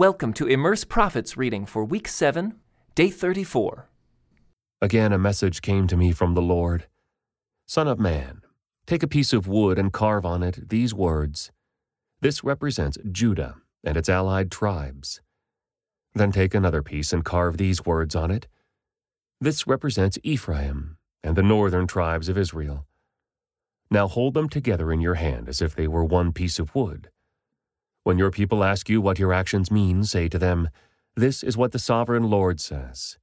Welcome to Immerse Prophets reading for week 7, day 34. Again, a message came to me from the Lord Son of man, take a piece of wood and carve on it these words. This represents Judah and its allied tribes. Then take another piece and carve these words on it. This represents Ephraim and the northern tribes of Israel. Now hold them together in your hand as if they were one piece of wood. When your people ask you what your actions mean, say to them, This is what the sovereign Lord says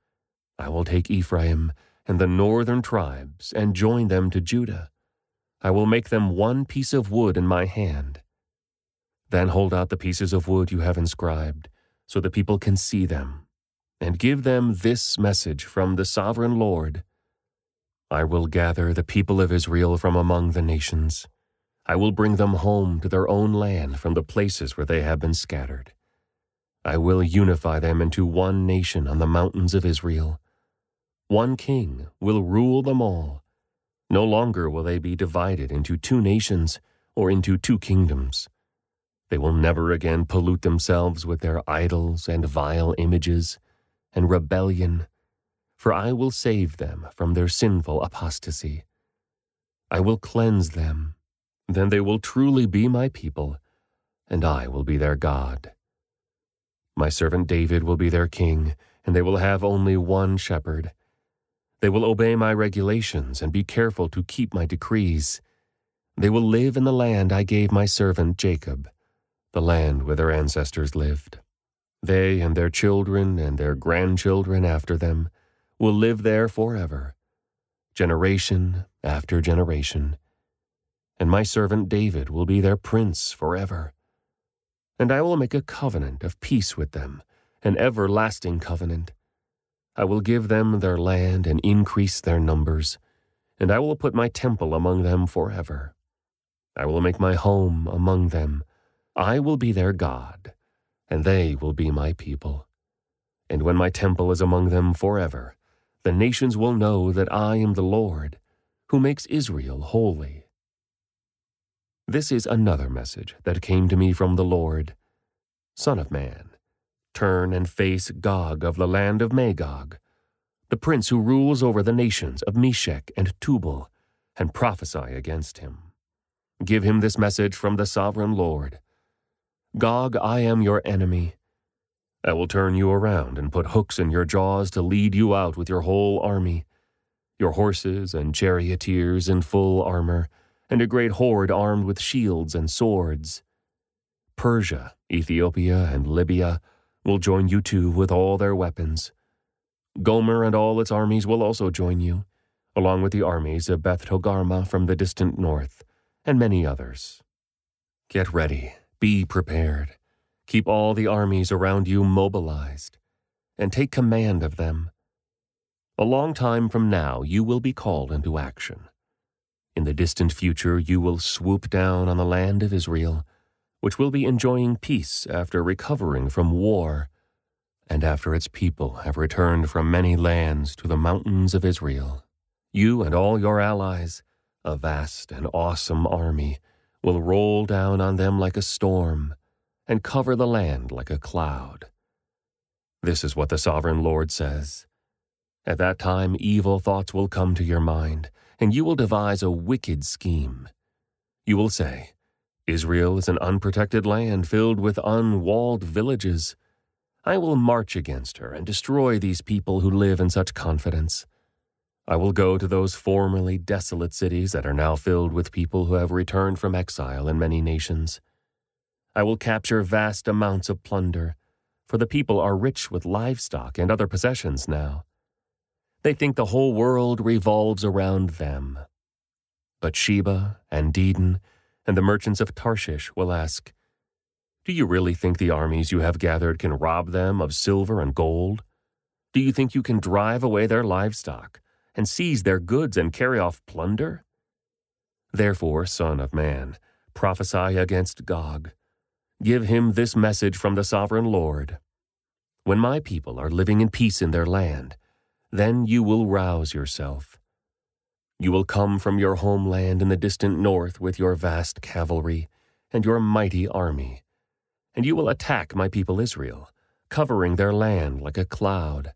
I will take Ephraim and the northern tribes and join them to Judah. I will make them one piece of wood in my hand. Then hold out the pieces of wood you have inscribed, so the people can see them, and give them this message from the sovereign Lord I will gather the people of Israel from among the nations. I will bring them home to their own land from the places where they have been scattered. I will unify them into one nation on the mountains of Israel. One king will rule them all. No longer will they be divided into two nations or into two kingdoms. They will never again pollute themselves with their idols and vile images and rebellion, for I will save them from their sinful apostasy. I will cleanse them then they will truly be my people, and I will be their God. My servant David will be their king, and they will have only one shepherd. They will obey my regulations and be careful to keep my decrees. They will live in the land I gave my servant Jacob, the land where their ancestors lived. They and their children and their grandchildren after them will live there forever, generation after generation and my servant David will be their prince forever. And I will make a covenant of peace with them, an everlasting covenant. I will give them their land and increase their numbers, and I will put my temple among them forever. I will make my home among them. I will be their God, and they will be my people. And when my temple is among them forever, the nations will know that I am the Lord, who makes Israel holy. This is another message that came to me from the Lord. Son of man, turn and face Gog of the land of Magog, the prince who rules over the nations of Meshech and Tubal, and prophesy against him. Give him this message from the sovereign Lord. Gog, I am your enemy. I will turn you around and put hooks in your jaws to lead you out with your whole army, your horses and charioteers in full armor, and a great horde armed with shields and swords. Persia, Ethiopia, and Libya will join you too with all their weapons. Gomer and all its armies will also join you, along with the armies of Beth Togarmah from the distant north, and many others. Get ready, be prepared, keep all the armies around you mobilized, and take command of them. A long time from now you will be called into action. In the distant future, you will swoop down on the land of Israel, which will be enjoying peace after recovering from war, and after its people have returned from many lands to the mountains of Israel. You and all your allies, a vast and awesome army, will roll down on them like a storm and cover the land like a cloud. This is what the sovereign Lord says. At that time, evil thoughts will come to your mind and you will devise a wicked scheme. You will say, Israel is an unprotected land filled with unwalled villages. I will march against her and destroy these people who live in such confidence. I will go to those formerly desolate cities that are now filled with people who have returned from exile in many nations. I will capture vast amounts of plunder, for the people are rich with livestock and other possessions now. They think the whole world revolves around them. But Sheba and Dedan and the merchants of Tarshish will ask, Do you really think the armies you have gathered can rob them of silver and gold? Do you think you can drive away their livestock and seize their goods and carry off plunder? Therefore, Son of Man, prophesy against Gog. Give him this message from the sovereign Lord. When my people are living in peace in their land, then you will rouse yourself. You will come from your homeland in the distant north with your vast cavalry and your mighty army, and you will attack my people Israel, covering their land like a cloud.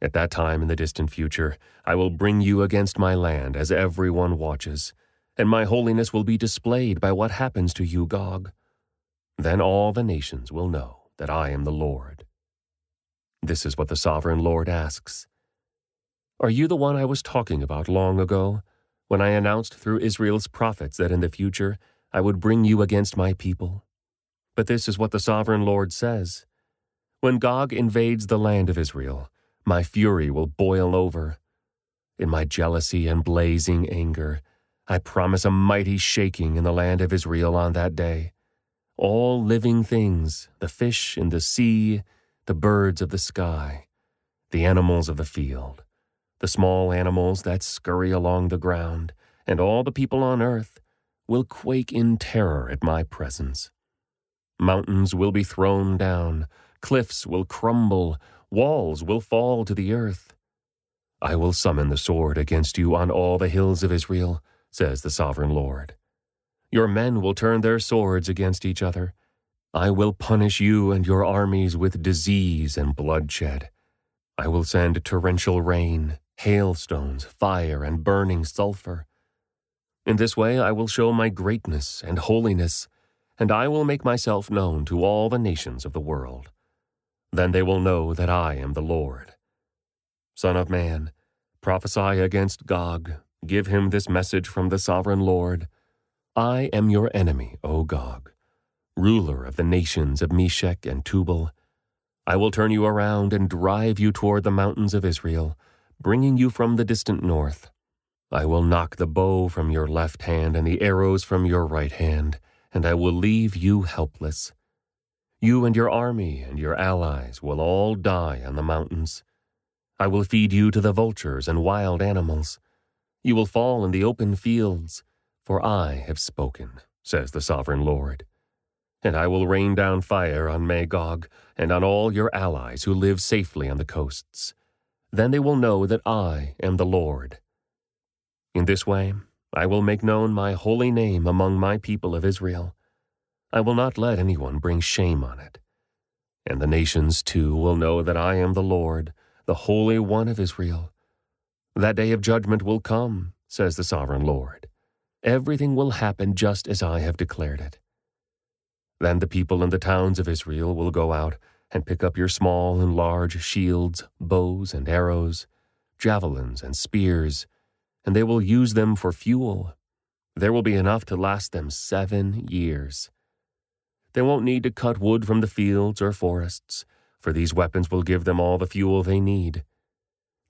At that time in the distant future, I will bring you against my land as everyone watches, and my holiness will be displayed by what happens to you, Gog. Then all the nations will know that I am the Lord. This is what the sovereign Lord asks. Are you the one I was talking about long ago, when I announced through Israel's prophets that in the future I would bring you against my people? But this is what the sovereign Lord says. When Gog invades the land of Israel, my fury will boil over. In my jealousy and blazing anger, I promise a mighty shaking in the land of Israel on that day. All living things, the fish in the sea, the birds of the sky, the animals of the field, the small animals that scurry along the ground, and all the people on earth will quake in terror at my presence. Mountains will be thrown down, cliffs will crumble, walls will fall to the earth. I will summon the sword against you on all the hills of Israel, says the sovereign Lord. Your men will turn their swords against each other. I will punish you and your armies with disease and bloodshed. I will send torrential rain, hailstones, fire, and burning sulfur. In this way I will show my greatness and holiness, and I will make myself known to all the nations of the world. Then they will know that I am the Lord. Son of man, prophesy against Gog, give him this message from the sovereign Lord I am your enemy, O Gog, ruler of the nations of Meshech and Tubal. I will turn you around and drive you toward the mountains of Israel, bringing you from the distant north. I will knock the bow from your left hand and the arrows from your right hand, and I will leave you helpless. You and your army and your allies will all die on the mountains. I will feed you to the vultures and wild animals. You will fall in the open fields, for I have spoken, says the sovereign Lord. And I will rain down fire on Magog and on all your allies who live safely on the coasts. Then they will know that I am the Lord. In this way, I will make known my holy name among my people of Israel I will not let anyone bring shame on it. And the nations too will know that I am the Lord, the Holy One of Israel. That day of judgment will come, says the sovereign Lord. Everything will happen just as I have declared it. Then the people in the towns of Israel will go out and pick up your small and large shields, bows and arrows, javelins and spears, and they will use them for fuel. There will be enough to last them seven years. They won't need to cut wood from the fields or forests, for these weapons will give them all the fuel they need.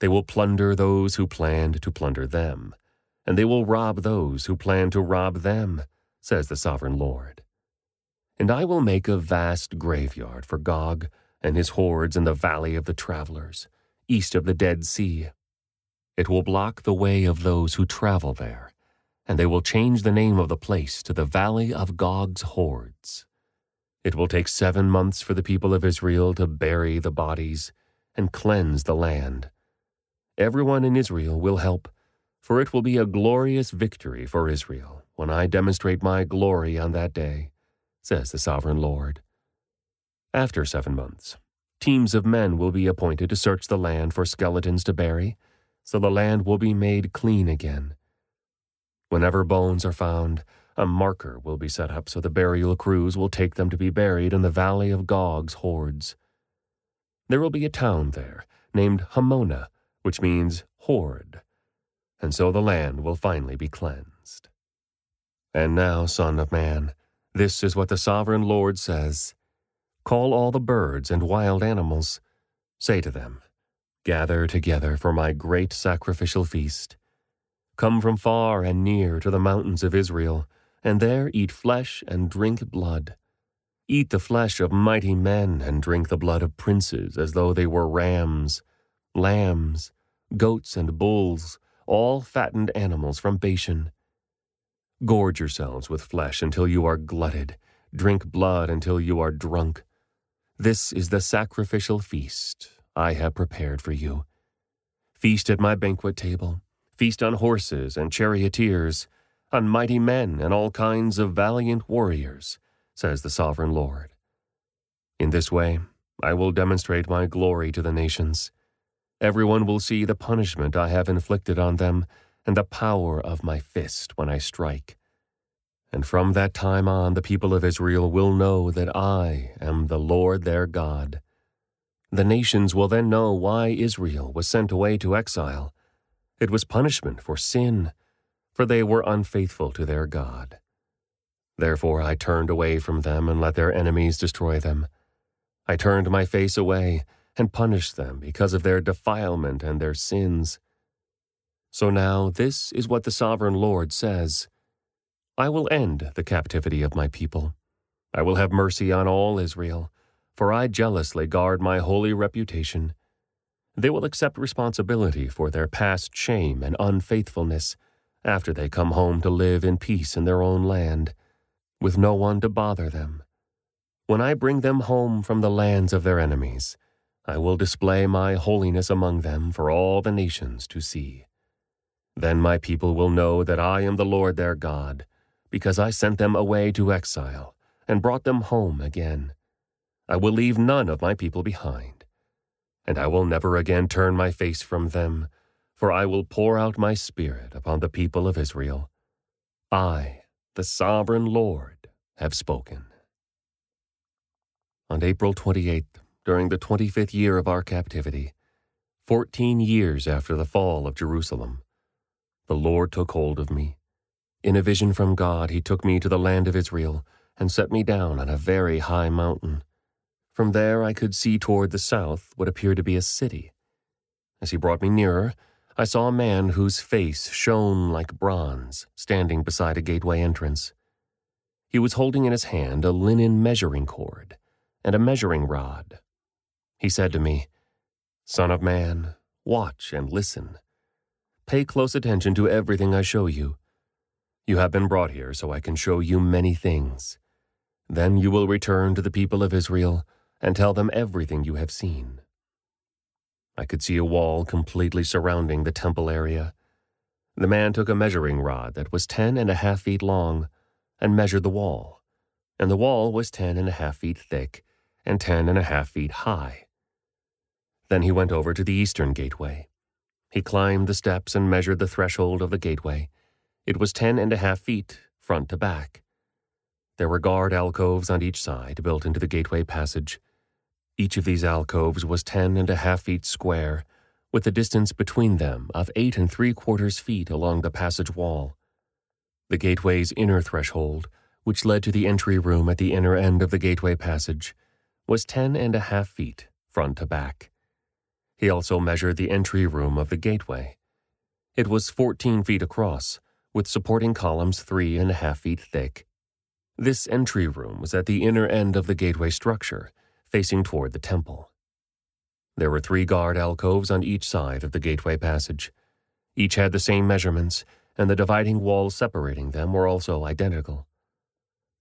They will plunder those who planned to plunder them, and they will rob those who plan to rob them, says the sovereign Lord. And I will make a vast graveyard for Gog and his hordes in the valley of the travelers, east of the Dead Sea. It will block the way of those who travel there, and they will change the name of the place to the Valley of Gog's Hordes. It will take seven months for the people of Israel to bury the bodies and cleanse the land. Everyone in Israel will help, for it will be a glorious victory for Israel when I demonstrate my glory on that day, says the sovereign Lord. After seven months, teams of men will be appointed to search the land for skeletons to bury, so the land will be made clean again. Whenever bones are found, a marker will be set up so the burial crews will take them to be buried in the valley of Gog's hordes. There will be a town there named Hamonah, which means horde, and so the land will finally be cleansed. And now, Son of Man, this is what the sovereign Lord says Call all the birds and wild animals. Say to them, Gather together for my great sacrificial feast. Come from far and near to the mountains of Israel and there eat flesh and drink blood. Eat the flesh of mighty men and drink the blood of princes as though they were rams, lambs, goats, and bulls, all fattened animals from Bashan. Gorge yourselves with flesh until you are glutted, drink blood until you are drunk. This is the sacrificial feast I have prepared for you. Feast at my banquet table, feast on horses and charioteers on mighty men and all kinds of valiant warriors, says the sovereign Lord. In this way, I will demonstrate my glory to the nations. Everyone will see the punishment I have inflicted on them and the power of my fist when I strike. And from that time on, the people of Israel will know that I am the Lord their God. The nations will then know why Israel was sent away to exile. It was punishment for sin, for they were unfaithful to their God. Therefore I turned away from them and let their enemies destroy them. I turned my face away and punished them because of their defilement and their sins. So now this is what the sovereign Lord says I will end the captivity of my people. I will have mercy on all Israel, for I jealously guard my holy reputation. They will accept responsibility for their past shame and unfaithfulness after they come home to live in peace in their own land, with no one to bother them. When I bring them home from the lands of their enemies, I will display my holiness among them for all the nations to see. Then my people will know that I am the Lord their God, because I sent them away to exile and brought them home again. I will leave none of my people behind, and I will never again turn my face from them, for I will pour out my Spirit upon the people of Israel. I, the sovereign Lord, have spoken. On April 28th, during the 25th year of our captivity, 14 years after the fall of Jerusalem, the Lord took hold of me. In a vision from God, he took me to the land of Israel and set me down on a very high mountain. From there, I could see toward the south what appeared to be a city. As he brought me nearer, I saw a man whose face shone like bronze standing beside a gateway entrance. He was holding in his hand a linen measuring cord and a measuring rod. He said to me, Son of man, watch and listen. Pay close attention to everything I show you. You have been brought here so I can show you many things. Then you will return to the people of Israel and tell them everything you have seen. I could see a wall completely surrounding the temple area. The man took a measuring rod that was ten and a half feet long and measured the wall, and the wall was ten and a half feet thick and ten and a half feet high. Then he went over to the eastern gateway. He climbed the steps and measured the threshold of the gateway. It was ten and a half feet, front to back. There were guard alcoves on each side, built into the gateway passage. Each of these alcoves was ten and a half feet square, with a distance between them of eight and three quarters feet along the passage wall. The gateway's inner threshold, which led to the entry room at the inner end of the gateway passage, was ten and a half feet, front to back. He also measured the entry room of the gateway. It was 14 feet across, with supporting columns three and a half feet thick. This entry room was at the inner end of the gateway structure, facing toward the temple. There were three guard alcoves on each side of the gateway passage. Each had the same measurements, and the dividing walls separating them were also identical.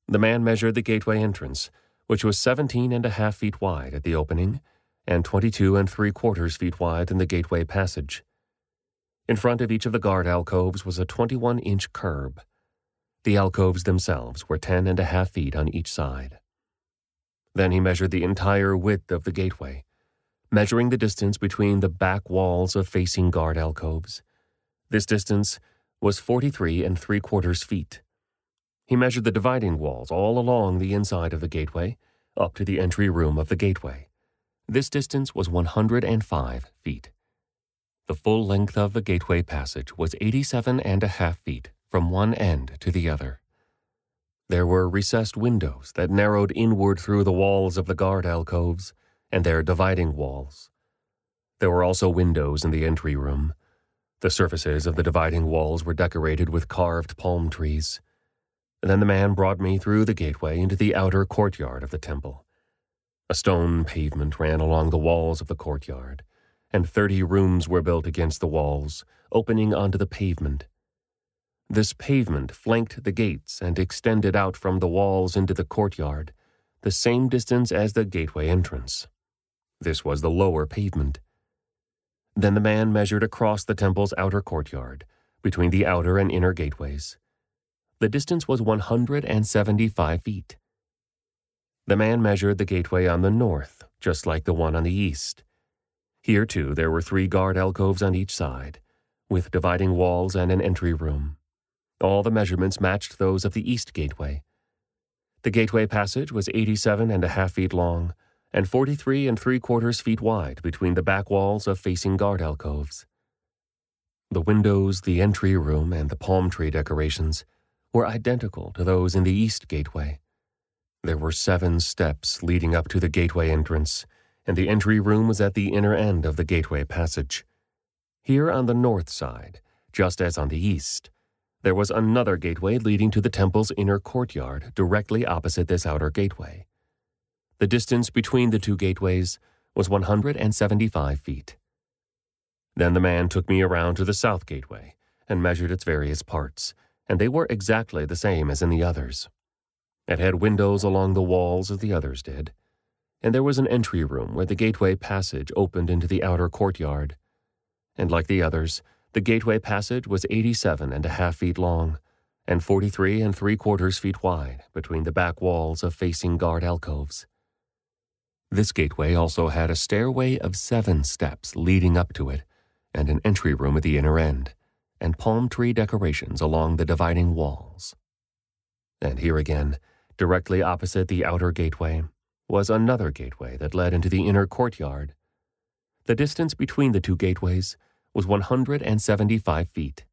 The man measured the gateway entrance, which was seventeen and a half feet wide at the opening and 22 and three quarters feet wide in the gateway passage. In front of each of the guard alcoves was a 21 inch curb. The alcoves themselves were ten and a half feet on each side. Then he measured the entire width of the gateway, measuring the distance between the back walls of facing guard alcoves. This distance was 43 and three quarters feet. He measured the dividing walls all along the inside of the gateway, up to the entry room of the gateway. This distance was 105 feet. The full length of the gateway passage was 87 and a half feet from one end to the other. There were recessed windows that narrowed inward through the walls of the guard alcoves and their dividing walls. There were also windows in the entry room. The surfaces of the dividing walls were decorated with carved palm trees. Then the man brought me through the gateway into the outer courtyard of the temple. A stone pavement ran along the walls of the courtyard, and thirty rooms were built against the walls, opening onto the pavement. This pavement flanked the gates and extended out from the walls into the courtyard, the same distance as the gateway entrance. This was the lower pavement. Then the man measured across the temple's outer courtyard, between the outer and inner gateways. The distance was 175 feet. The man measured the gateway on the north, just like the one on the east. Here, too, there were three guard alcoves on each side, with dividing walls and an entry room. All the measurements matched those of the east gateway. The gateway passage was eighty-seven and a half feet long and forty-three and three quarters feet wide between the back walls of facing guard alcoves. The windows, the entry room, and the palm tree decorations were identical to those in the east gateway. There were seven steps leading up to the gateway entrance, and the entry room was at the inner end of the gateway passage. Here on the north side, just as on the east, there was another gateway leading to the temple's inner courtyard directly opposite this outer gateway. The distance between the two gateways was 175 feet. Then the man took me around to the south gateway and measured its various parts, and they were exactly the same as in the others. It had windows along the walls as the others did, and there was an entry room where the gateway passage opened into the outer courtyard. And like the others, the gateway passage was eighty-seven and a half feet long and forty-three and three quarters feet wide between the back walls of facing guard alcoves. This gateway also had a stairway of seven steps leading up to it and an entry room at the inner end, and palm tree decorations along the dividing walls. And here again, directly opposite the outer gateway, was another gateway that led into the inner courtyard. The distance between the two gateways was 175 feet.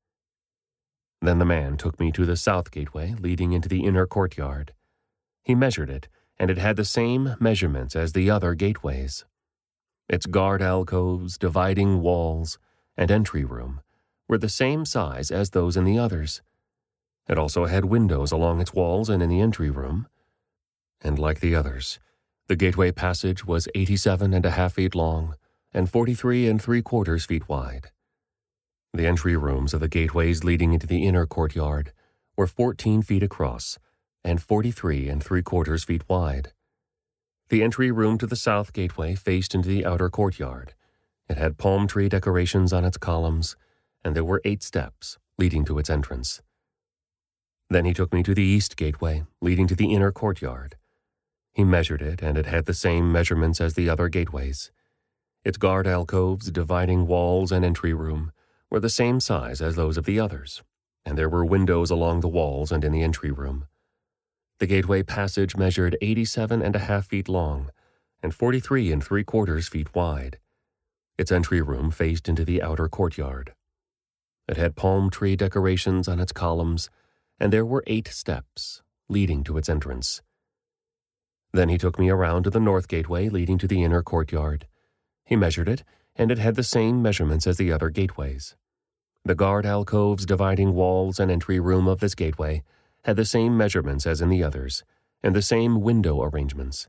Then the man took me to the south gateway leading into the inner courtyard. He measured it, and it had the same measurements as the other gateways. Its guard alcoves, dividing walls, and entry room were the same size as those in the others. It also had windows along its walls and in the entry room. And like the others, the gateway passage was eighty-seven and a half feet long and forty-three and three quarters feet wide. The entry rooms of the gateways leading into the inner courtyard were fourteen feet across and forty-three and three quarters feet wide. The entry room to the south gateway faced into the outer courtyard it had palm tree decorations on its columns, and there were eight steps leading to its entrance. Then he took me to the east gateway, leading to the inner courtyard. He measured it, and it had the same measurements as the other gateways. Its guard alcoves, dividing walls, and entry room were the same size as those of the others, and there were windows along the walls and in the entry room. The gateway passage measured eighty-seven and a half feet long and forty-three and three quarters feet wide. Its entry room faced into the outer courtyard. It had palm tree decorations on its columns, and there were eight steps leading to its entrance. Then he took me around to the north gateway leading to the inner courtyard. He measured it, and it had the same measurements as the other gateways. The guard alcoves, dividing walls, and entry room of this gateway had the same measurements as in the others, and the same window arrangements.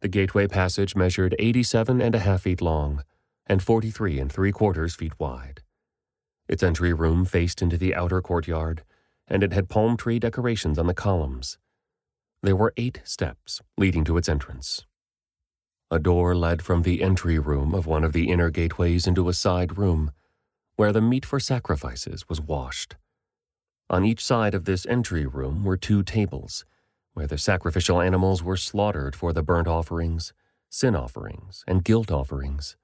The gateway passage measured eighty-seven and a half feet long and 43 and three quarters feet wide. Its entry room faced into the outer courtyard, and it had palm tree decorations on the columns. There were eight steps leading to its entrance. A door led from the entry room of one of the inner gateways into a side room, where the meat for sacrifices was washed. On each side of this entry room were two tables, where the sacrificial animals were slaughtered for the burnt offerings, sin offerings, and guilt offerings.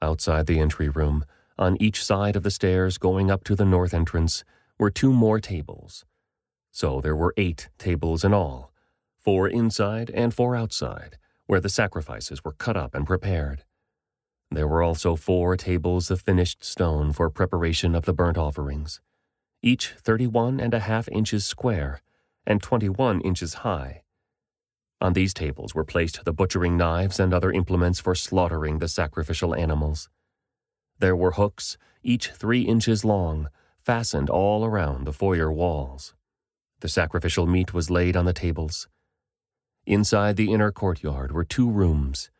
Outside the entry room, on each side of the stairs going up to the north entrance, were two more tables. So there were eight tables in all, four inside and four outside, where the sacrifices were cut up and prepared. There were also four tables of finished stone for preparation of the burnt offerings, each thirty-one and a half inches square and twenty-one inches high. On these tables were placed the butchering knives and other implements for slaughtering the sacrificial animals. There were hooks, each three inches long, fastened all around the foyer walls. The sacrificial meat was laid on the tables. Inside the inner courtyard were two rooms,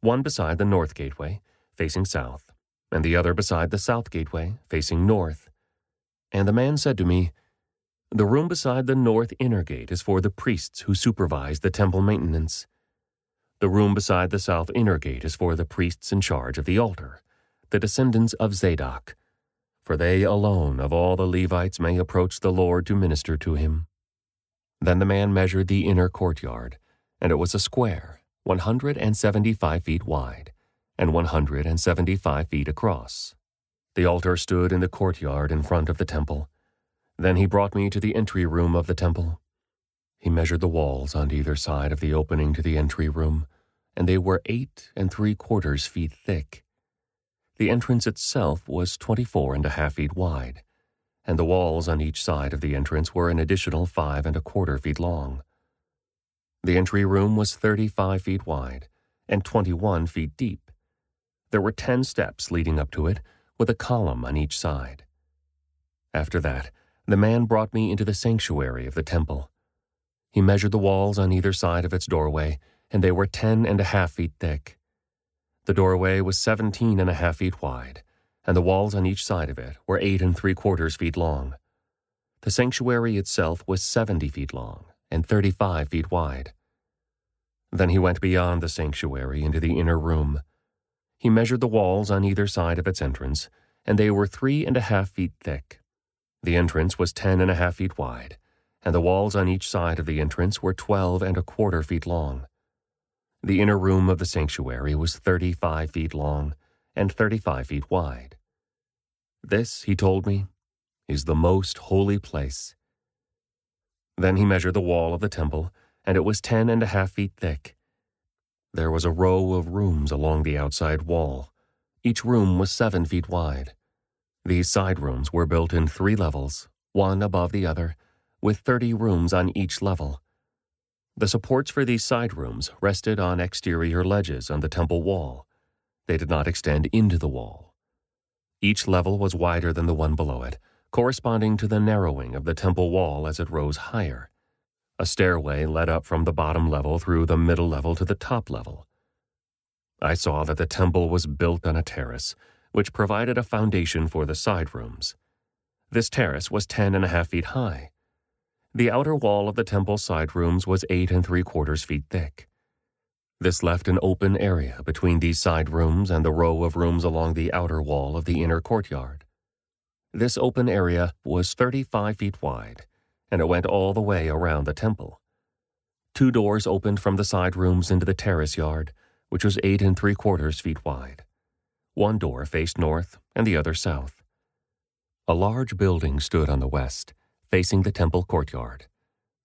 one beside the north gateway, facing south, and the other beside the south gateway, facing north. And the man said to me, the room beside the north inner gate is for the priests who supervise the temple maintenance. The room beside the south inner gate is for the priests in charge of the altar, the descendants of Zadok, for they alone of all the Levites may approach the Lord to minister to him. Then the man measured the inner courtyard, and it was a square, 175 feet wide, and 175 feet across. The altar stood in the courtyard in front of the temple. Then he brought me to the entry room of the temple. He measured the walls on either side of the opening to the entry room, and they were eight and three quarters feet thick. The entrance itself was twenty-four and a half feet wide, and the walls on each side of the entrance were an additional five and a quarter feet long. The entry room was 35 feet wide and 21 feet deep. There were 10 steps leading up to it, with a column on each side. After that, the man brought me into the sanctuary of the temple. He measured the walls on either side of its doorway, and they were ten and a half feet thick. The doorway was seventeen and a half feet wide, and the walls on each side of it were eight and three quarters feet long. The sanctuary itself was seventy feet long and thirty five feet wide. Then he went beyond the sanctuary into the inner room. He measured the walls on either side of its entrance, and they were three and a half feet thick. The entrance was ten and a half feet wide, and the walls on each side of the entrance were twelve and a quarter feet long. The inner room of the sanctuary was thirty five feet long and thirty five feet wide. This, he told me, is the most holy place. Then he measured the wall of the temple, and it was ten and a half feet thick. There was a row of rooms along the outside wall. Each room was seven feet wide. These side rooms were built in three levels, one above the other, with thirty rooms on each level. The supports for these side rooms rested on exterior ledges on the temple wall. They did not extend into the wall. Each level was wider than the one below it, corresponding to the narrowing of the temple wall as it rose higher. A stairway led up from the bottom level through the middle level to the top level. I saw that the temple was built on a terrace, which provided a foundation for the side rooms. This terrace was ten and a half feet high. The outer wall of the temple side rooms was eight and three quarters feet thick. This left an open area between these side rooms and the row of rooms along the outer wall of the inner courtyard. This open area was 35 feet wide, and it went all the way around the temple. Two doors opened from the side rooms into the terrace yard, which was eight and three quarters feet wide. One door faced north and the other south. A large building stood on the west, facing the temple courtyard.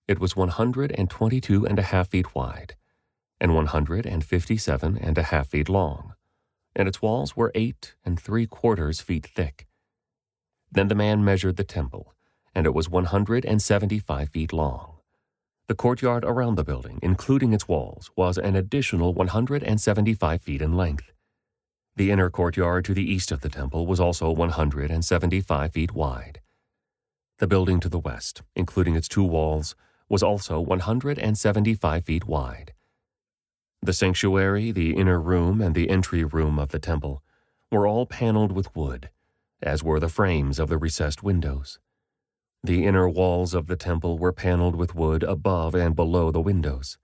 It was 122 and a half feet wide and 157 and a half feet long, and its walls were eight and three quarters feet thick. Then the man measured the temple, and it was 175 feet long. The courtyard around the building, including its walls, was an additional 175 feet in length. The inner courtyard to the east of the temple was also 175 feet wide. The building to the west, including its two walls, was also 175 feet wide. The sanctuary, the inner room, and the entry room of the temple were all paneled with wood as were the frames of the recessed windows. The inner walls of the temple were paneled with wood above and below the windows.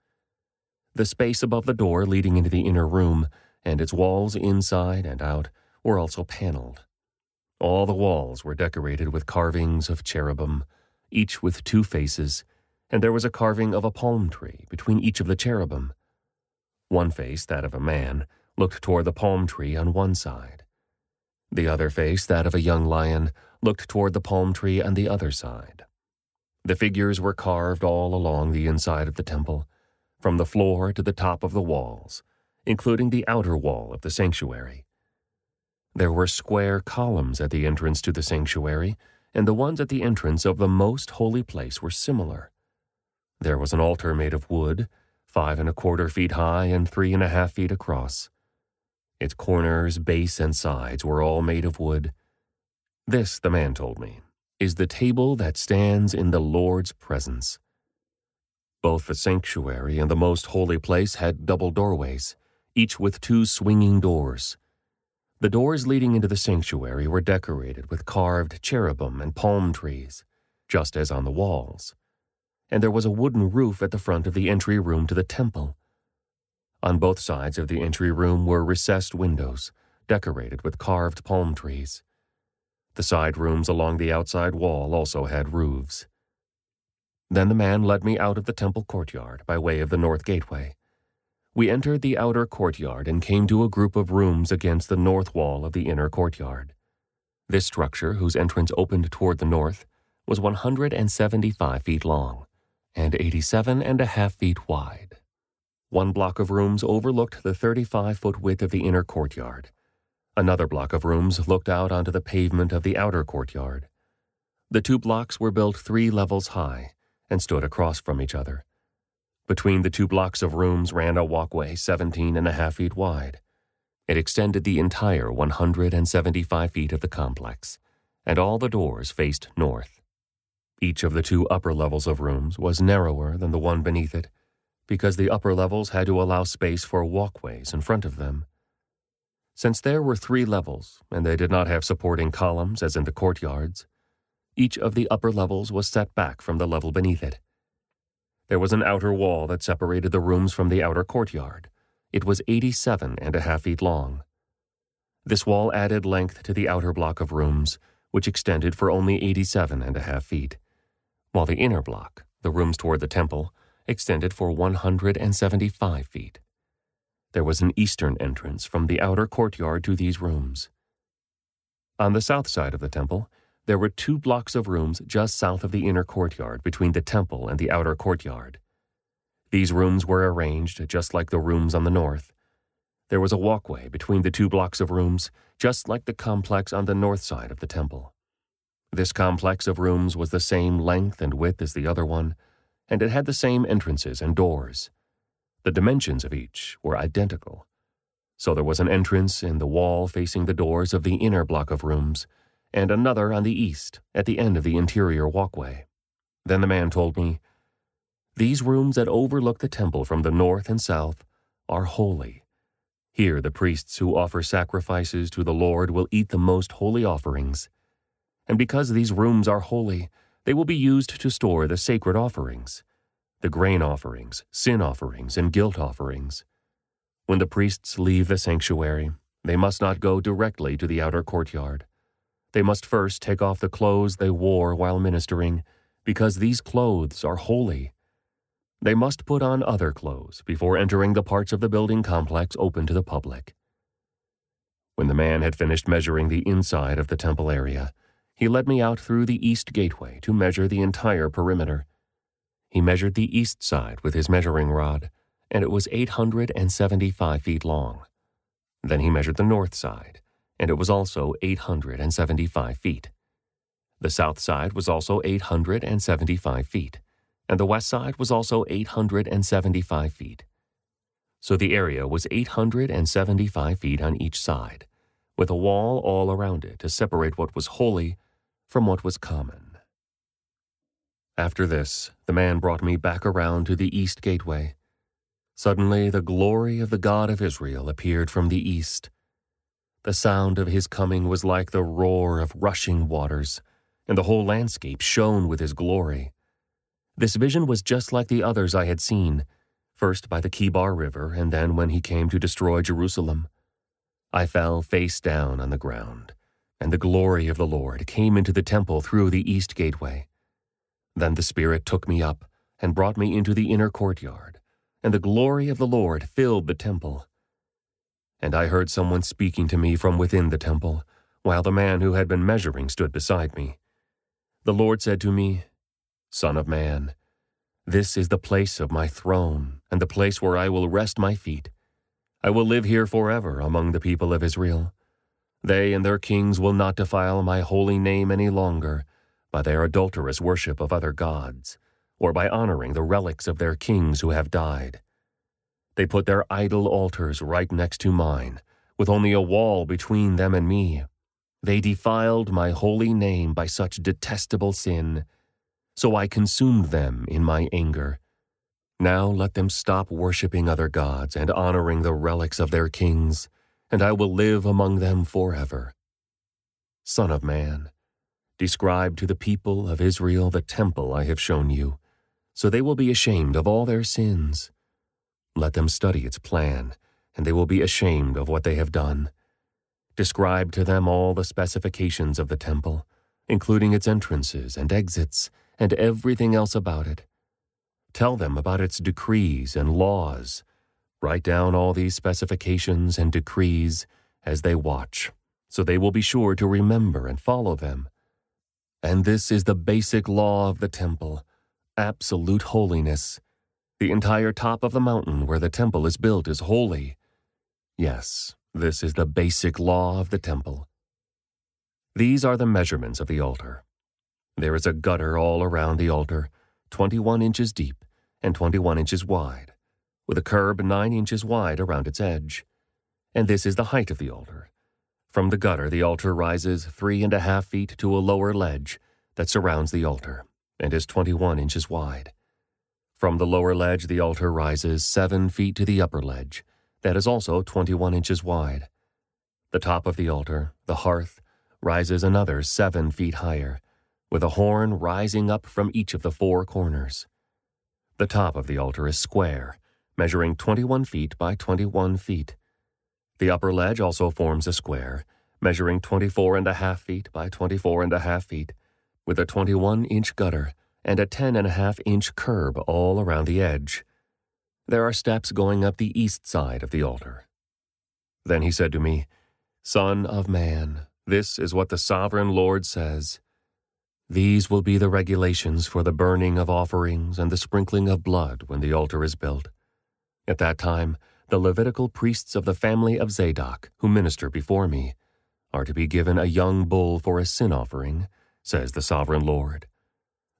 The space above the door leading into the inner room and its walls inside and out were also paneled. All the walls were decorated with carvings of cherubim, each with two faces, and there was a carving of a palm tree between each of the cherubim. One face, that of a man, looked toward the palm tree on one side. The other face, that of a young lion, looked toward the palm tree on the other side. The figures were carved all along the inside of the temple, from the floor to the top of the walls, including the outer wall of the sanctuary. There were square columns at the entrance to the sanctuary, and the ones at the entrance of the most holy place were similar. There was an altar made of wood, five and a quarter feet high and three and a half feet across. Its corners, base, and sides were all made of wood. This, the man told me, is the table that stands in the Lord's presence. Both the sanctuary and the most holy place had double doorways, each with two swinging doors. The doors leading into the sanctuary were decorated with carved cherubim and palm trees, just as on the walls. And there was a wooden roof at the front of the entry room to the temple. On both sides of the entry room were recessed windows, decorated with carved palm trees. The side rooms along the outside wall also had roofs. Then the man led me out of the temple courtyard by way of the north gateway. We entered the outer courtyard and came to a group of rooms against the north wall of the inner courtyard. This structure, whose entrance opened toward the north, was 175 feet long and 87 and a half feet wide. One block of rooms overlooked the 35 foot width of the inner courtyard. Another block of rooms looked out onto the pavement of the outer courtyard. The two blocks were built three levels high and stood across from each other. Between the two blocks of rooms ran a walkway 17 and a half feet wide. It extended the entire 175 feet of the complex, and all the doors faced north. Each of the two upper levels of rooms was narrower than the one beneath it, because the upper levels had to allow space for walkways in front of them. Since there were three levels, and they did not have supporting columns as in the courtyards, each of the upper levels was set back from the level beneath it. There was an outer wall that separated the rooms from the outer courtyard. It was 87 and a half feet long. This wall added length to the outer block of rooms, which extended for only 87 and a half feet, while the inner block, the rooms toward the temple, extended for 175 feet. There was an eastern entrance from the outer courtyard to these rooms. On the south side of the temple, there were two blocks of rooms just south of the inner courtyard between the temple and the outer courtyard. These rooms were arranged just like the rooms on the north. There was a walkway between the two blocks of rooms, just like the complex on the north side of the temple. This complex of rooms was the same length and width as the other one, and it had the same entrances and doors. The dimensions of each were identical. So there was an entrance in the wall facing the doors of the inner block of rooms, and another on the east, at the end of the interior walkway. Then the man told me, These rooms that overlook the temple from the north and south are holy. Here the priests who offer sacrifices to the Lord will eat the most holy offerings. And because these rooms are holy, they will be used to store the sacred offerings, the grain offerings, sin offerings, and guilt offerings. When the priests leave the sanctuary, they must not go directly to the outer courtyard. They must first take off the clothes they wore while ministering, because these clothes are holy. They must put on other clothes before entering the parts of the building complex open to the public. When the man had finished measuring the inside of the temple area, he led me out through the east gateway to measure the entire perimeter. He measured the east side with his measuring rod, and it was 875 feet long. Then he measured the north side, and it was also 875 feet. The south side was also 875 feet, and the west side was also 875 feet. So the area was 875 feet on each side, with a wall all around it to separate what was holy from what was common. After this, the man brought me back around to the east gateway. Suddenly, the glory of the God of Israel appeared from the east the sound of his coming was like the roar of rushing waters, and the whole landscape shone with his glory. This vision was just like the others I had seen, first by the Kebar River, and then when he came to destroy Jerusalem. I fell face down on the ground, and the glory of the Lord came into the temple through the east gateway. Then the Spirit took me up and brought me into the inner courtyard, and the glory of the Lord filled the temple and I heard someone speaking to me from within the temple, while the man who had been measuring stood beside me. The Lord said to me, Son of man, this is the place of my throne, and the place where I will rest my feet. I will live here forever among the people of Israel. They and their kings will not defile my holy name any longer by their adulterous worship of other gods, or by honoring the relics of their kings who have died. They put their idol altars right next to mine, with only a wall between them and me. They defiled my holy name by such detestable sin. So I consumed them in my anger. Now let them stop worshipping other gods and honoring the relics of their kings, and I will live among them forever. Son of man, describe to the people of Israel the temple I have shown you, so they will be ashamed of all their sins. Let them study its plan, and they will be ashamed of what they have done. Describe to them all the specifications of the temple, including its entrances and exits, and everything else about it. Tell them about its decrees and laws. Write down all these specifications and decrees as they watch, so they will be sure to remember and follow them. And this is the basic law of the temple absolute holiness. The entire top of the mountain where the temple is built is holy. Yes, this is the basic law of the temple. These are the measurements of the altar. There is a gutter all around the altar, 21 inches deep and 21 inches wide, with a curb 9 inches wide around its edge. And this is the height of the altar. From the gutter, the altar rises three and a half feet to a lower ledge that surrounds the altar and is 21 inches wide. From the lower ledge, the altar rises seven feet to the upper ledge, that is also 21 inches wide. The top of the altar, the hearth, rises another seven feet higher, with a horn rising up from each of the four corners. The top of the altar is square, measuring 21 feet by 21 feet. The upper ledge also forms a square, measuring 24 and a half feet by 24 and a half feet, with a 21 inch gutter and a 10 and a half inch curb all around the edge. There are steps going up the east side of the altar. Then he said to me, Son of man, this is what the sovereign Lord says. These will be the regulations for the burning of offerings and the sprinkling of blood when the altar is built. At that time, the Levitical priests of the family of Zadok, who minister before me, are to be given a young bull for a sin offering, says the sovereign Lord.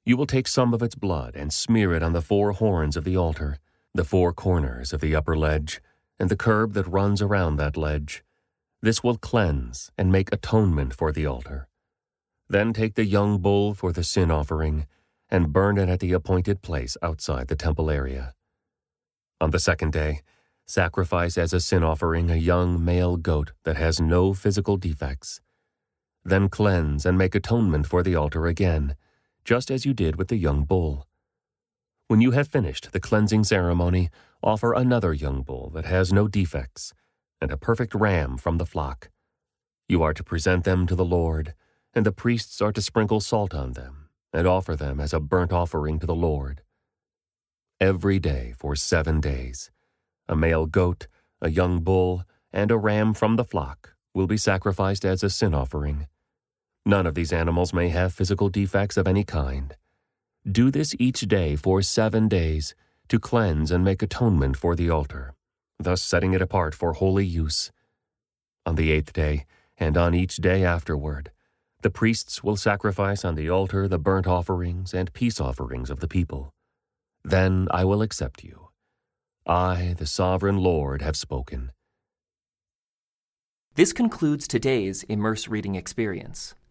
You will take some of its blood and smear it on the four horns of the altar, the four corners of the upper ledge, and the curb that runs around that ledge. This will cleanse and make atonement for the altar. Then take the young bull for the sin offering and burn it at the appointed place outside the temple area. On the second day, sacrifice as a sin offering a young male goat that has no physical defects. Then cleanse and make atonement for the altar again, just as you did with the young bull. When you have finished the cleansing ceremony, offer another young bull that has no defects, and a perfect ram from the flock. You are to present them to the Lord and the priests are to sprinkle salt on them and offer them as a burnt offering to the Lord. Every day for seven days, a male goat, a young bull, and a ram from the flock will be sacrificed as a sin offering. None of these animals may have physical defects of any kind. Do this each day for seven days to cleanse and make atonement for the altar, thus setting it apart for holy use. On the eighth day, and on each day afterward, the priests will sacrifice on the altar the burnt offerings and peace offerings of the people. Then I will accept you. I, the sovereign Lord, have spoken. This concludes today's Immerse Reading Experience.